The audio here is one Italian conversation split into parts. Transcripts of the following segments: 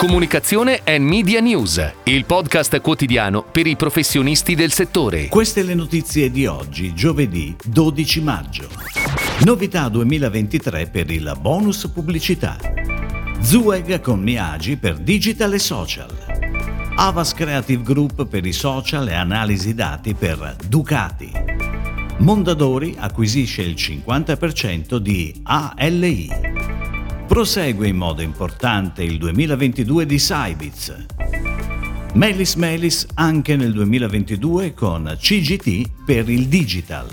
Comunicazione e Media News, il podcast quotidiano per i professionisti del settore. Queste le notizie di oggi, giovedì 12 maggio. Novità 2023 per il bonus pubblicità. Zueg con Miagi per digital e social. Avas Creative Group per i social e analisi dati per Ducati. Mondadori acquisisce il 50% di ALI. Prosegue in modo importante il 2022 di Sybiz. Melis Melis anche nel 2022 con CGT per il digital.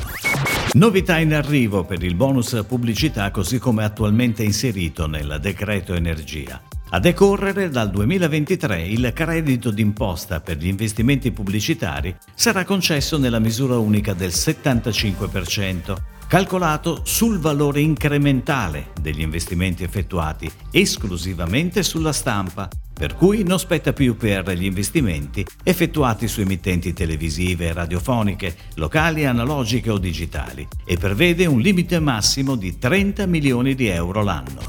Novità in arrivo per il bonus pubblicità così come attualmente inserito nel decreto energia. A decorrere dal 2023 il credito d'imposta per gli investimenti pubblicitari sarà concesso nella misura unica del 75%, calcolato sul valore incrementale degli investimenti effettuati esclusivamente sulla stampa, per cui non spetta più per gli investimenti effettuati su emittenti televisive e radiofoniche, locali, analogiche o digitali, e prevede un limite massimo di 30 milioni di euro l'anno.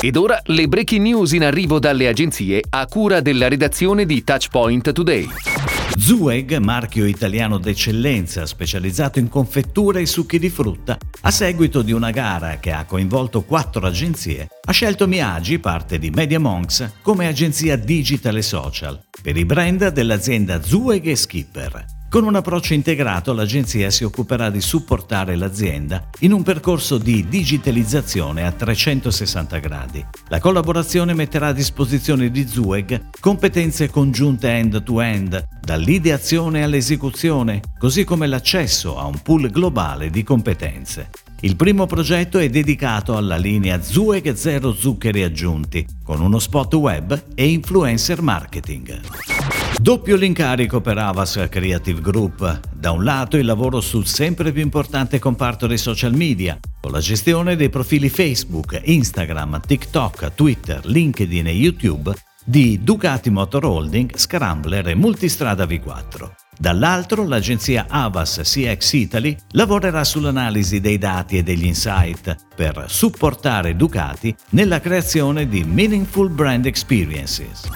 Ed ora le breaking news in arrivo dalle agenzie a cura della redazione di Touchpoint Today. Zueg, marchio italiano d'eccellenza specializzato in confetture e succhi di frutta, a seguito di una gara che ha coinvolto quattro agenzie, ha scelto Miagi, parte di Media Monks, come agenzia digital e social per i brand dell'azienda Zueg e Skipper. Con un approccio integrato l'agenzia si occuperà di supportare l'azienda in un percorso di digitalizzazione a 360 gradi. La collaborazione metterà a disposizione di Zueg competenze congiunte end-to-end, dall'ideazione all'esecuzione, così come l'accesso a un pool globale di competenze. Il primo progetto è dedicato alla linea Zueg Zero Zuccheri Aggiunti, con uno spot web e influencer marketing. Doppio l'incarico per Avas Creative Group. Da un lato il lavoro sul sempre più importante comparto dei social media, con la gestione dei profili Facebook, Instagram, TikTok, Twitter, LinkedIn e YouTube di Ducati Motor Holding, Scrambler e Multistrada V4. Dall'altro, l'agenzia Avas CX Italy lavorerà sull'analisi dei dati e degli insight per supportare Ducati nella creazione di Meaningful Brand Experiences.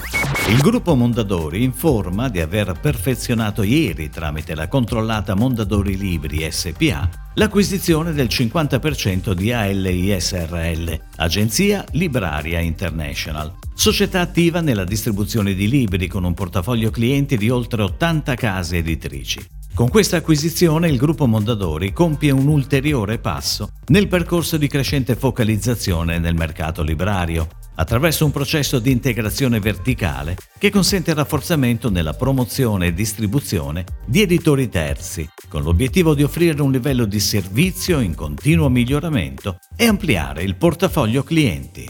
Il gruppo Mondadori informa di aver perfezionato ieri, tramite la controllata Mondadori Libri SPA, l'acquisizione del 50% di ALISRL, Agenzia Libraria International, società attiva nella distribuzione di libri con un portafoglio clienti di oltre 80 case editrici. Con questa acquisizione il gruppo Mondadori compie un ulteriore passo nel percorso di crescente focalizzazione nel mercato librario, attraverso un processo di integrazione verticale che consente il rafforzamento nella promozione e distribuzione di editori terzi, con l'obiettivo di offrire un livello di servizio in continuo miglioramento e ampliare il portafoglio clienti.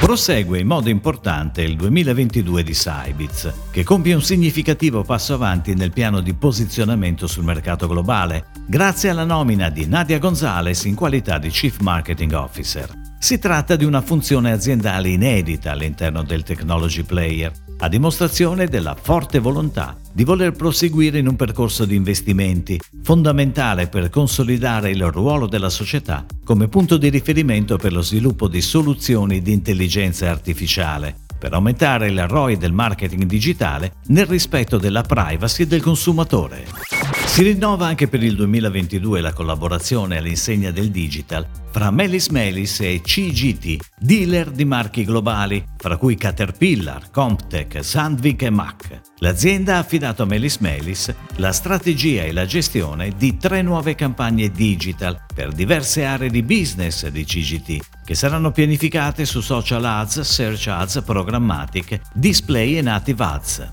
Prosegue in modo importante il 2022 di Sybiz, che compie un significativo passo avanti nel piano di posizionamento sul mercato globale, grazie alla nomina di Nadia Gonzalez in qualità di Chief Marketing Officer. Si tratta di una funzione aziendale inedita all'interno del technology player, a dimostrazione della forte volontà di voler proseguire in un percorso di investimenti, fondamentale per consolidare il ruolo della società come punto di riferimento per lo sviluppo di soluzioni di intelligenza artificiale, per aumentare il ROI del marketing digitale nel rispetto della privacy del consumatore. Si rinnova anche per il 2022 la collaborazione all'insegna del digital fra Melis Melis e CGT, dealer di marchi globali, fra cui Caterpillar, Comptech, Sandvik e Mac. L'azienda ha affidato a Melis Melis la strategia e la gestione di tre nuove campagne digital per diverse aree di business di CGT, che saranno pianificate su social ads, search ads, programmatic, display e native ads.